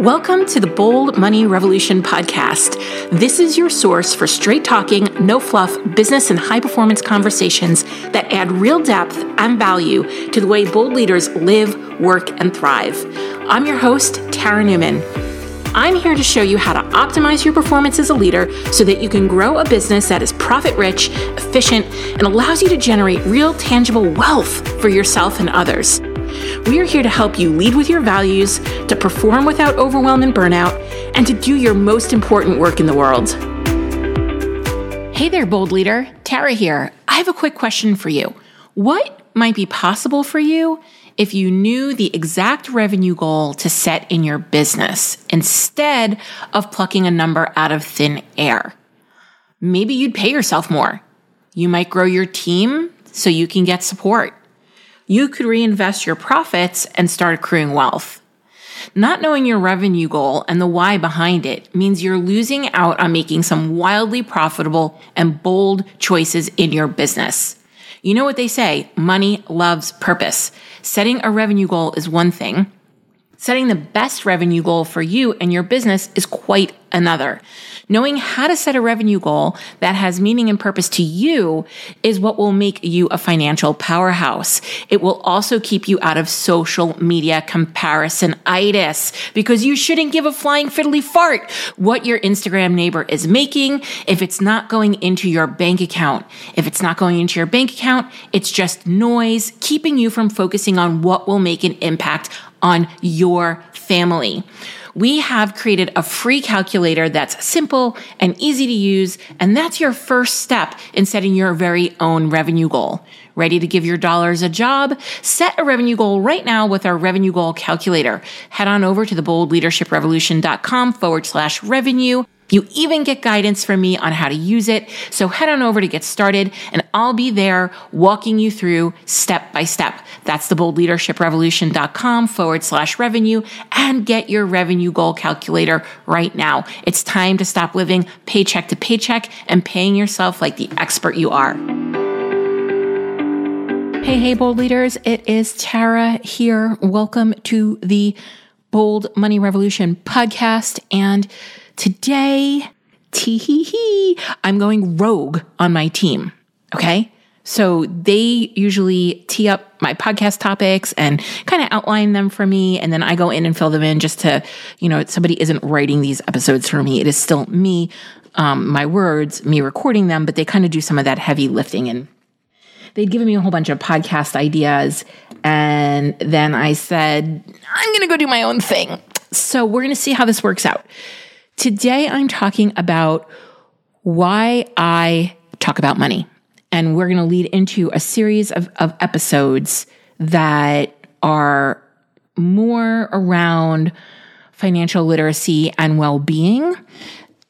Welcome to the Bold Money Revolution podcast. This is your source for straight talking, no fluff business and high performance conversations that add real depth and value to the way bold leaders live, work, and thrive. I'm your host, Tara Newman. I'm here to show you how to optimize your performance as a leader so that you can grow a business that is profit rich, efficient, and allows you to generate real, tangible wealth for yourself and others. We are here to help you lead with your values, to perform without overwhelm and burnout, and to do your most important work in the world. Hey there, bold leader. Tara here. I have a quick question for you. What might be possible for you if you knew the exact revenue goal to set in your business instead of plucking a number out of thin air? Maybe you'd pay yourself more. You might grow your team so you can get support you could reinvest your profits and start accruing wealth. Not knowing your revenue goal and the why behind it means you're losing out on making some wildly profitable and bold choices in your business. You know what they say, money loves purpose. Setting a revenue goal is one thing. Setting the best revenue goal for you and your business is quite another. Knowing how to set a revenue goal that has meaning and purpose to you is what will make you a financial powerhouse. It will also keep you out of social media comparison-itis because you shouldn't give a flying fiddly fart what your Instagram neighbor is making if it's not going into your bank account. If it's not going into your bank account, it's just noise keeping you from focusing on what will make an impact on your family we have created a free calculator that's simple and easy to use, and that's your first step in setting your very own revenue goal. Ready to give your dollars a job? Set a revenue goal right now with our revenue goal calculator. Head on over to theboldleadership.revolution.com forward slash revenue you even get guidance from me on how to use it. So head on over to get started and I'll be there walking you through step by step. That's theboldleadershiprevolution.com forward slash revenue and get your revenue goal calculator right now. It's time to stop living paycheck to paycheck and paying yourself like the expert you are. Hey, hey, bold leaders. It is Tara here. Welcome to the Bold Money Revolution podcast. And Today, tee hee hee, I'm going rogue on my team. Okay. So they usually tee up my podcast topics and kind of outline them for me. And then I go in and fill them in just to, you know, somebody isn't writing these episodes for me. It is still me, um, my words, me recording them, but they kind of do some of that heavy lifting and they'd given me a whole bunch of podcast ideas. And then I said, I'm going to go do my own thing. So we're going to see how this works out. Today, I'm talking about why I talk about money. And we're going to lead into a series of, of episodes that are more around financial literacy and well being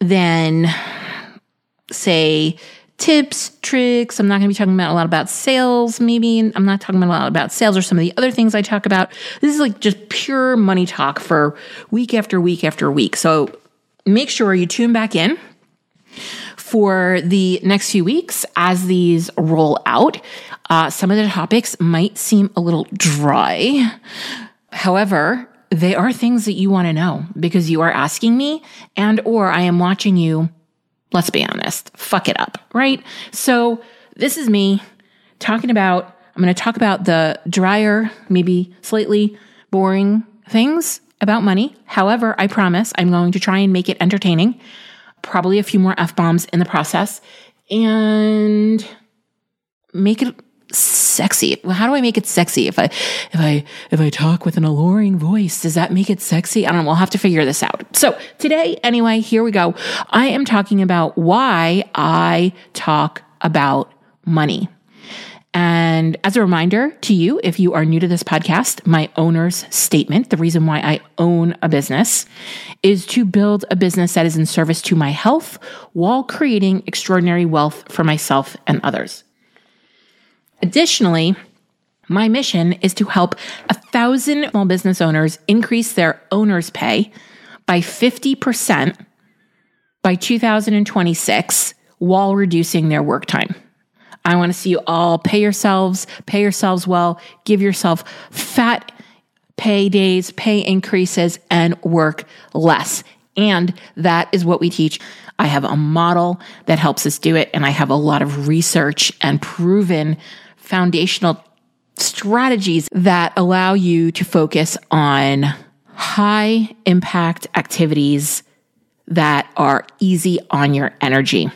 than, say, tips, tricks. I'm not going to be talking about a lot about sales. Maybe I'm not talking about a lot about sales or some of the other things I talk about. This is like just pure money talk for week after week after week. So make sure you tune back in for the next few weeks as these roll out. Uh, some of the topics might seem a little dry. However, they are things that you want to know because you are asking me and or I am watching you, let's be honest, fuck it up, right? So this is me talking about, I'm going to talk about the drier, maybe slightly boring things about money. However, I promise I'm going to try and make it entertaining, probably a few more F bombs in the process, and make it sexy. Well, how do I make it sexy? If I if I if I talk with an alluring voice, does that make it sexy? I don't know. We'll have to figure this out. So today, anyway, here we go. I am talking about why I talk about money. And as a reminder to you, if you are new to this podcast, my owner's statement, the reason why I own a business, is to build a business that is in service to my health while creating extraordinary wealth for myself and others. Additionally, my mission is to help a thousand small business owners increase their owner's pay by 50% by 2026 while reducing their work time. I want to see you all pay yourselves, pay yourselves well, give yourself fat pay days, pay increases, and work less. And that is what we teach. I have a model that helps us do it, and I have a lot of research and proven foundational strategies that allow you to focus on high impact activities that are easy on your energy.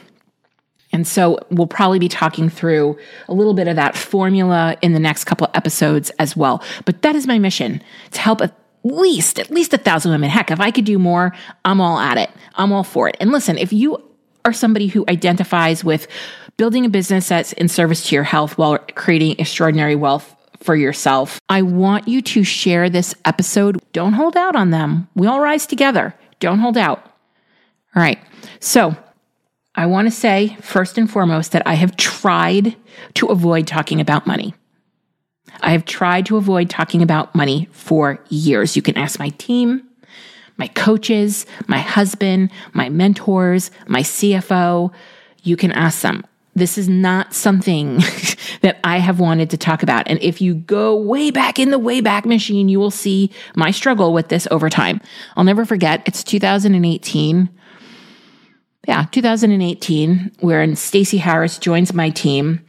And so we'll probably be talking through a little bit of that formula in the next couple episodes as well. But that is my mission to help at least, at least a thousand women. Heck, if I could do more, I'm all at it. I'm all for it. And listen, if you are somebody who identifies with building a business that's in service to your health while creating extraordinary wealth for yourself, I want you to share this episode. Don't hold out on them. We all rise together. Don't hold out. All right. So, I want to say, first and foremost, that I have tried to avoid talking about money. I have tried to avoid talking about money for years. You can ask my team, my coaches, my husband, my mentors, my CFO. You can ask them. This is not something that I have wanted to talk about. And if you go way back in the way back machine, you will see my struggle with this over time. I'll never forget, it's 2018 yeah, 2018, wherein Stacey Harris joins my team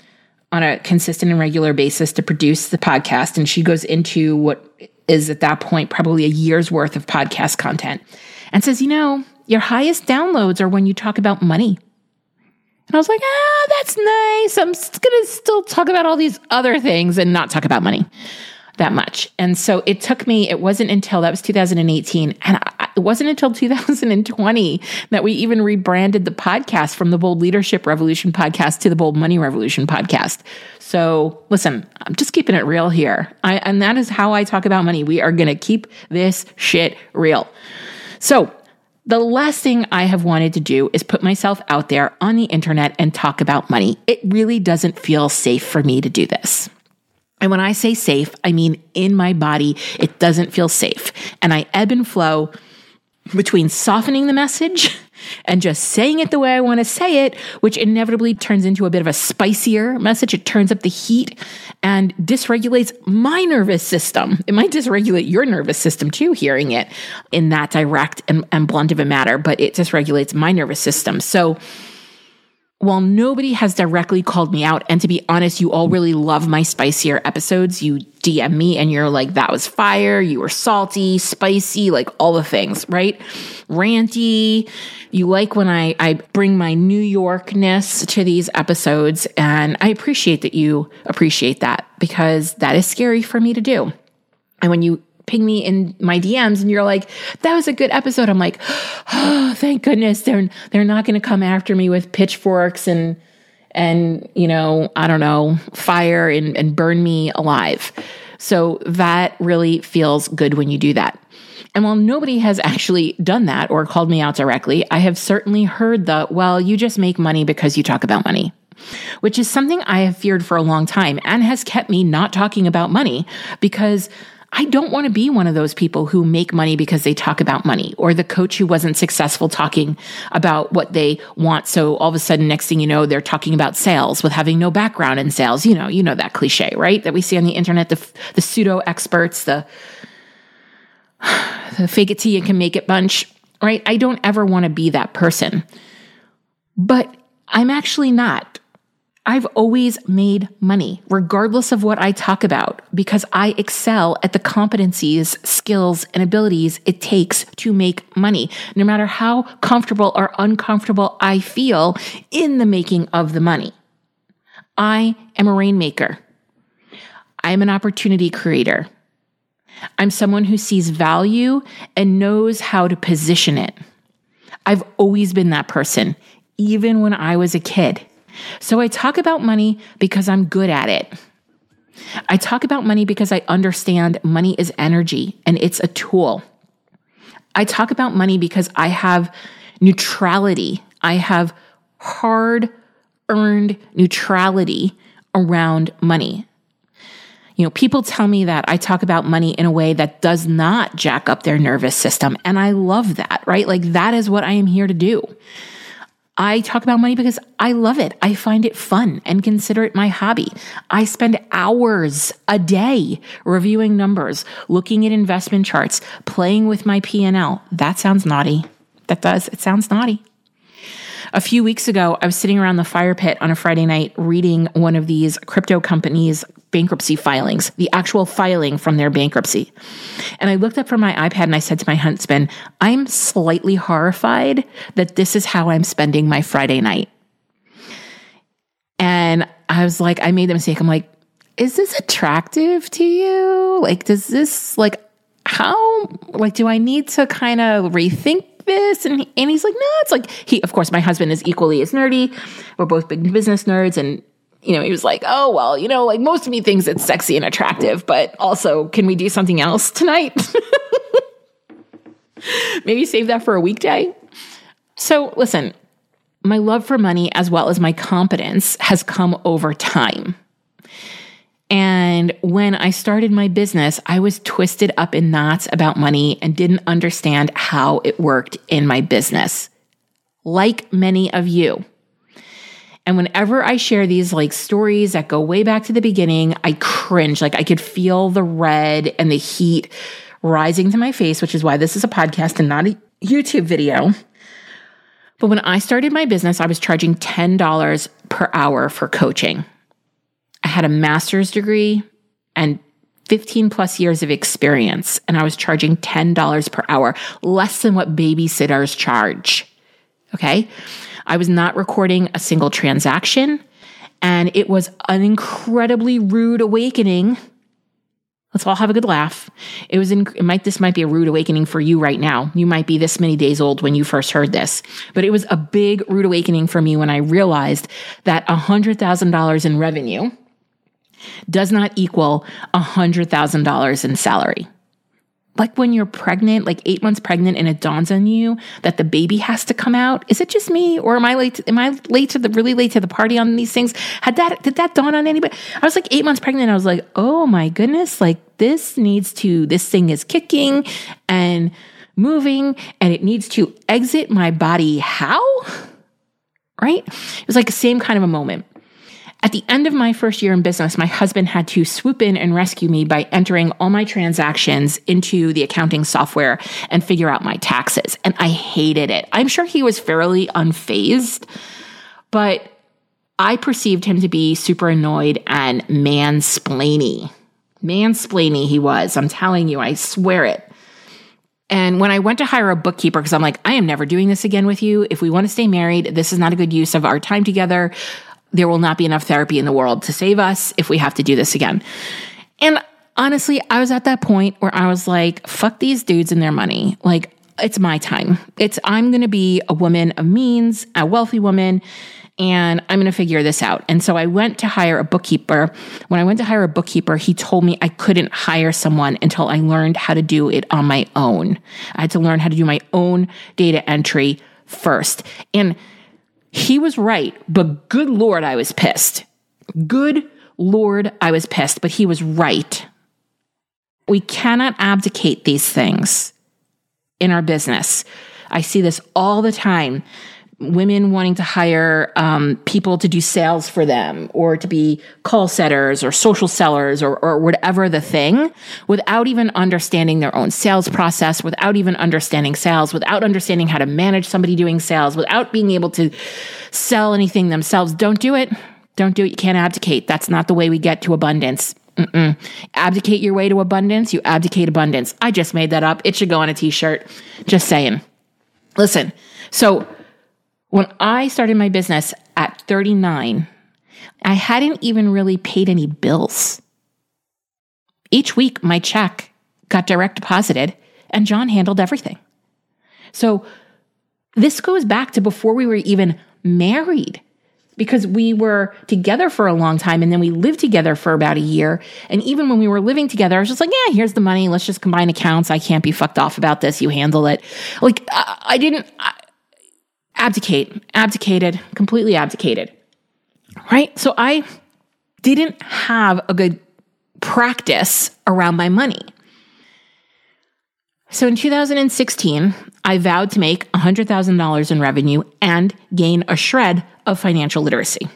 on a consistent and regular basis to produce the podcast. And she goes into what is at that point probably a year's worth of podcast content and says, you know, your highest downloads are when you talk about money. And I was like, ah, that's nice. I'm going to still talk about all these other things and not talk about money that much. And so it took me, it wasn't until that was 2018. And I, it wasn't until 2020 that we even rebranded the podcast from the Bold Leadership Revolution podcast to the Bold Money Revolution podcast. So listen, I'm just keeping it real here. I, and that is how I talk about money. We are going to keep this shit real. So the last thing I have wanted to do is put myself out there on the internet and talk about money. It really doesn't feel safe for me to do this. And when I say safe, I mean in my body, it doesn't feel safe. And I ebb and flow between softening the message and just saying it the way I want to say it, which inevitably turns into a bit of a spicier message. It turns up the heat and dysregulates my nervous system. It might dysregulate your nervous system too, hearing it in that direct and, and blunt of a matter, but it dysregulates my nervous system. So, while nobody has directly called me out, and to be honest, you all really love my spicier episodes. You DM me and you're like, that was fire. You were salty, spicy, like all the things, right? Ranty. You like when I, I bring my New Yorkness to these episodes. And I appreciate that you appreciate that because that is scary for me to do. And when you ping me in my DMs and you're like, that was a good episode. I'm like, oh, thank goodness they're they're not going to come after me with pitchforks and and you know, I don't know, fire and, and burn me alive. So that really feels good when you do that. And while nobody has actually done that or called me out directly, I have certainly heard the, well, you just make money because you talk about money which is something I have feared for a long time and has kept me not talking about money because I don't want to be one of those people who make money because they talk about money or the coach who wasn't successful talking about what they want. So all of a sudden, next thing you know, they're talking about sales with having no background in sales. You know, you know that cliche, right? That we see on the internet, the, the pseudo experts, the, the fake it till you can make it bunch, right? I don't ever want to be that person. But I'm actually not. I've always made money, regardless of what I talk about, because I excel at the competencies, skills, and abilities it takes to make money, no matter how comfortable or uncomfortable I feel in the making of the money. I am a rainmaker. I'm an opportunity creator. I'm someone who sees value and knows how to position it. I've always been that person, even when I was a kid. So I talk about money because I'm good at it. I talk about money because I understand money is energy and it's a tool. I talk about money because I have neutrality. I have hard earned neutrality around money. You know, people tell me that I talk about money in a way that does not jack up their nervous system. And I love that, right? Like that is what I am here to do. I talk about money because I love it. I find it fun and consider it my hobby. I spend hours a day reviewing numbers, looking at investment charts, playing with my P&L. That sounds naughty. That does. It sounds naughty. A few weeks ago, I was sitting around the fire pit on a Friday night reading one of these crypto companies' bankruptcy filings, the actual filing from their bankruptcy. And I looked up from my iPad and I said to my husband, I'm slightly horrified that this is how I'm spending my Friday night. And I was like, I made the mistake. I'm like, is this attractive to you? Like, does this, like, how, like, do I need to kind of rethink this? And, he, and he's like, no, it's like, he, of course, my husband is equally as nerdy. We're both big business nerds. And you know, he was like, oh, well, you know, like most of me thinks it's sexy and attractive, but also, can we do something else tonight? Maybe save that for a weekday. So, listen, my love for money as well as my competence has come over time. And when I started my business, I was twisted up in knots about money and didn't understand how it worked in my business. Like many of you. And whenever I share these like stories that go way back to the beginning, I cringe. Like I could feel the red and the heat rising to my face, which is why this is a podcast and not a YouTube video. But when I started my business, I was charging $10 per hour for coaching. I had a master's degree and 15 plus years of experience, and I was charging $10 per hour, less than what babysitters charge. Okay. I was not recording a single transaction, and it was an incredibly rude awakening. Let's all have a good laugh. It was in, it might this might be a rude awakening for you right now. You might be this many days old when you first heard this, but it was a big rude awakening for me when I realized that $100,000 in revenue does not equal $100,000 in salary like when you're pregnant, like eight months pregnant, and it dawns on you that the baby has to come out. Is it just me, or am I late? Am I late to the really late to the party on these things? Had that did that dawn on anybody? I was like eight months pregnant. I was like, oh my goodness, like this needs to. This thing is kicking and moving, and it needs to exit my body. How? Right? It was like the same kind of a moment. At the end of my first year in business, my husband had to swoop in and rescue me by entering all my transactions into the accounting software and figure out my taxes. And I hated it. I'm sure he was fairly unfazed, but I perceived him to be super annoyed and mansplainy. Mansplainy he was. I'm telling you, I swear it. And when I went to hire a bookkeeper, because I'm like, I am never doing this again with you. If we want to stay married, this is not a good use of our time together there will not be enough therapy in the world to save us if we have to do this again. And honestly, I was at that point where I was like, fuck these dudes and their money. Like, it's my time. It's, I'm going to be a woman of means, a wealthy woman, and I'm going to figure this out. And so I went to hire a bookkeeper. When I went to hire a bookkeeper, he told me I couldn't hire someone until I learned how to do it on my own. I had to learn how to do my own data entry first. And he was right, but good Lord, I was pissed. Good Lord, I was pissed, but he was right. We cannot abdicate these things in our business. I see this all the time women wanting to hire um, people to do sales for them or to be call setters or social sellers or, or whatever the thing without even understanding their own sales process, without even understanding sales, without understanding how to manage somebody doing sales, without being able to sell anything themselves. Don't do it. Don't do it. You can't abdicate. That's not the way we get to abundance. Mm-mm. Abdicate your way to abundance. You abdicate abundance. I just made that up. It should go on a t shirt. Just saying. Listen, so when I started my business at 39, I hadn't even really paid any bills. Each week, my check got direct deposited, and John handled everything. So, this goes back to before we were even married because we were together for a long time and then we lived together for about a year. And even when we were living together, I was just like, yeah, here's the money. Let's just combine accounts. I can't be fucked off about this. You handle it. Like, I, I didn't, I, abdicate, abdicated, completely abdicated. Right? So I didn't have a good practice around my money. So in 2016, I vowed to make $100,000 in revenue and gain a shred of financial literacy.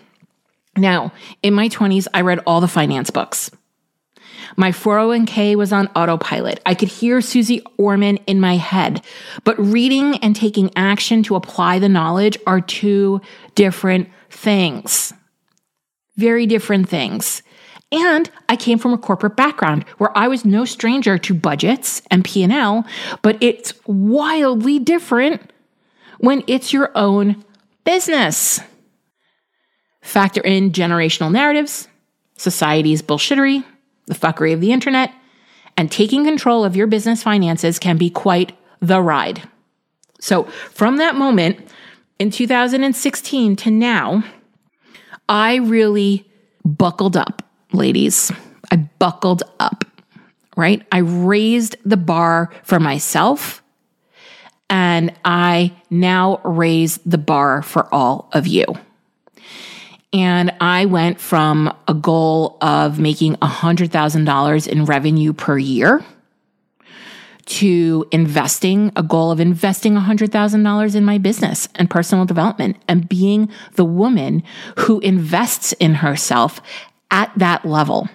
Now, in my 20s, I read all the finance books. My 401k was on autopilot. I could hear Suze Orman in my head. But reading and taking action to apply the knowledge are two different things. Very different things. And I came from a corporate background where I was no stranger to budgets and P&L, but it's wildly different when it's your own business. Factor in generational narratives, society's bullshittery, the fuckery of the internet, and taking control of your business finances can be quite the ride. So, from that moment in 2016 to now, I really buckled up, ladies. I buckled up, right? I raised the bar for myself and I now raise the bar for all of you. And I went from a goal of making $100,000 in revenue per year to investing, a goal of investing $100,000 in my business and personal development and being the woman who invests in herself at that level.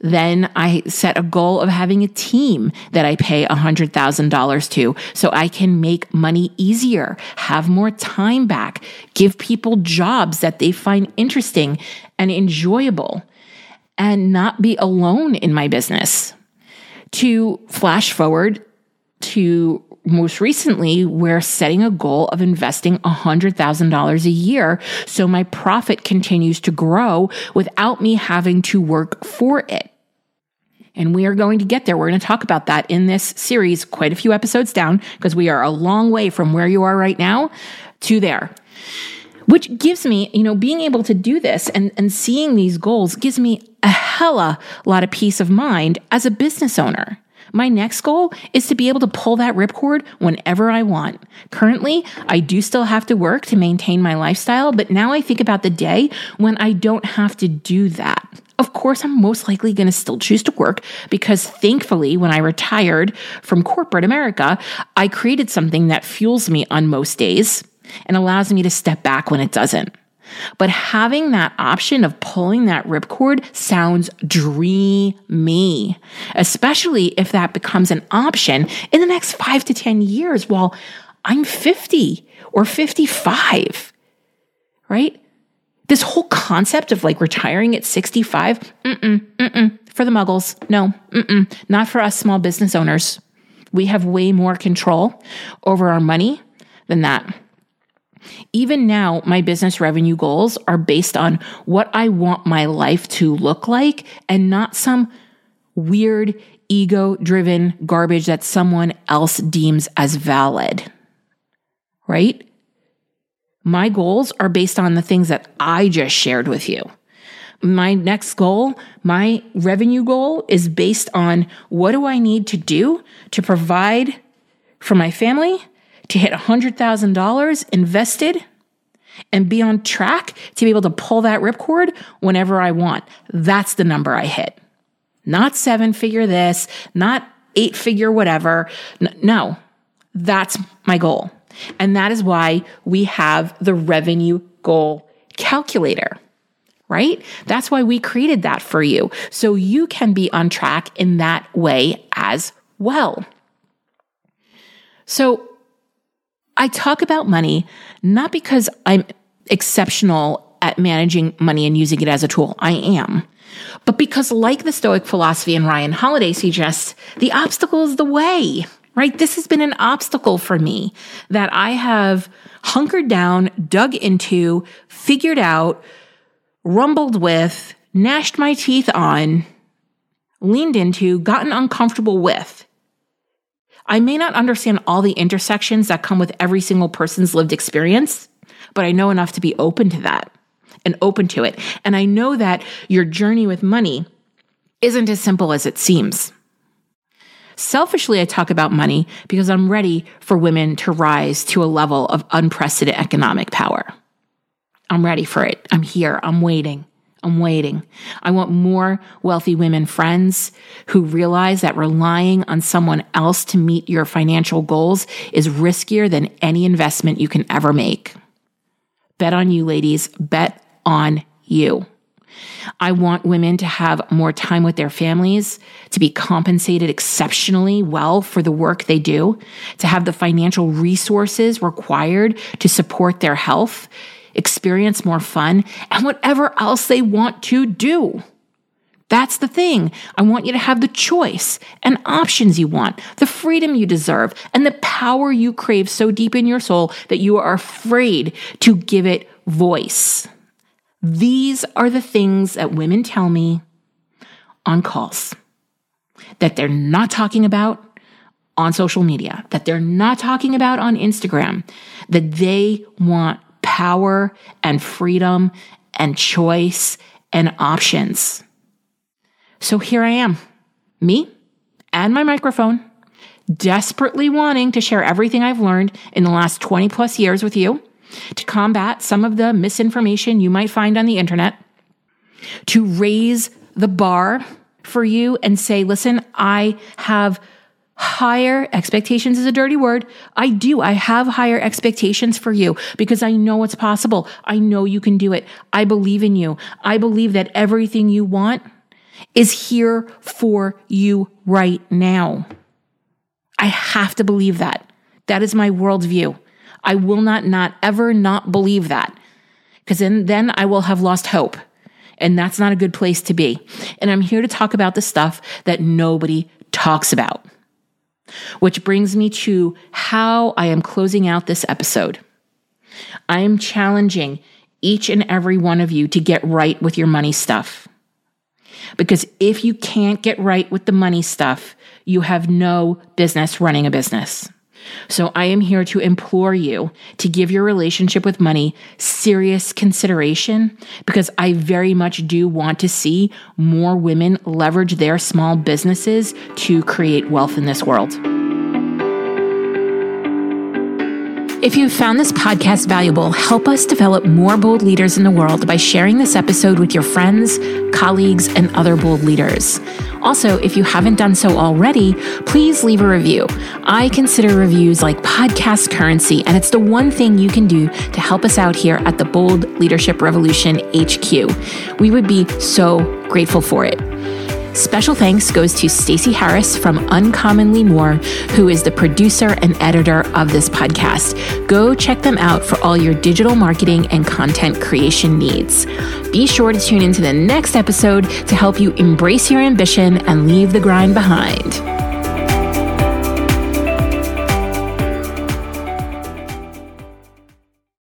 Then I set a goal of having a team that I pay $100,000 to so I can make money easier, have more time back, give people jobs that they find interesting and enjoyable, and not be alone in my business. To flash forward to most recently, we're setting a goal of investing $100,000 a year so my profit continues to grow without me having to work for it. And we are going to get there. We're going to talk about that in this series, quite a few episodes down, because we are a long way from where you are right now to there. Which gives me, you know, being able to do this and, and seeing these goals gives me a hella lot of peace of mind as a business owner. My next goal is to be able to pull that ripcord whenever I want. Currently, I do still have to work to maintain my lifestyle, but now I think about the day when I don't have to do that. Of course, I'm most likely going to still choose to work because thankfully, when I retired from corporate America, I created something that fuels me on most days and allows me to step back when it doesn't. But having that option of pulling that ripcord sounds dreamy, especially if that becomes an option in the next five to 10 years while I'm 50 or 55, right? This whole concept of like retiring at 65, mm-mm, mm-mm, for the muggles. No, mm-mm, not for us small business owners. We have way more control over our money than that. Even now, my business revenue goals are based on what I want my life to look like and not some weird ego driven garbage that someone else deems as valid. Right? My goals are based on the things that I just shared with you. My next goal, my revenue goal is based on what do I need to do to provide for my family to hit $100,000 invested and be on track to be able to pull that ripcord whenever I want. That's the number I hit. Not seven figure this, not eight figure whatever. No, that's my goal. And that is why we have the revenue goal calculator, right? That's why we created that for you. So you can be on track in that way as well. So I talk about money not because I'm exceptional at managing money and using it as a tool. I am. But because, like the Stoic philosophy and Ryan Holiday suggests, the obstacle is the way right? This has been an obstacle for me that I have hunkered down, dug into, figured out, rumbled with, gnashed my teeth on, leaned into, gotten uncomfortable with. I may not understand all the intersections that come with every single person's lived experience, but I know enough to be open to that and open to it. And I know that your journey with money isn't as simple as it seems. Selfishly, I talk about money because I'm ready for women to rise to a level of unprecedented economic power. I'm ready for it. I'm here. I'm waiting. I'm waiting. I want more wealthy women friends who realize that relying on someone else to meet your financial goals is riskier than any investment you can ever make. Bet on you, ladies. Bet on you. I want women to have more time with their families, to be compensated exceptionally well for the work they do, to have the financial resources required to support their health, experience more fun, and whatever else they want to do. That's the thing. I want you to have the choice and options you want, the freedom you deserve, and the power you crave so deep in your soul that you are afraid to give it voice. These are the things that women tell me on calls that they're not talking about on social media, that they're not talking about on Instagram, that they want power and freedom and choice and options. So here I am, me and my microphone, desperately wanting to share everything I've learned in the last 20 plus years with you to combat some of the misinformation you might find on the internet, to raise the bar for you and say, listen, I have higher expectations is a dirty word. I do. I have higher expectations for you because I know it's possible. I know you can do it. I believe in you. I believe that everything you want is here for you right now. I have to believe that. That is my worldview. I will not not ever not believe that because then, then I will have lost hope. And that's not a good place to be. And I'm here to talk about the stuff that nobody talks about. Which brings me to how I am closing out this episode. I am challenging each and every one of you to get right with your money stuff. Because if you can't get right with the money stuff, you have no business running a business. So I am here to implore you to give your relationship with money serious consideration because I very much do want to see more women leverage their small businesses to create wealth in this world. If you've found this podcast valuable, help us develop more bold leaders in the world by sharing this episode with your friends, colleagues, and other bold leaders. Also, if you haven't done so already, please leave a review. I consider reviews like podcast currency, and it's the one thing you can do to help us out here at the Bold Leadership Revolution HQ. We would be so grateful for it. Special thanks goes to Stacey Harris from Uncommonly More, who is the producer and editor of this podcast. Go check them out for all your digital marketing and content creation needs. Be sure to tune into the next episode to help you embrace your ambition and leave the grind behind.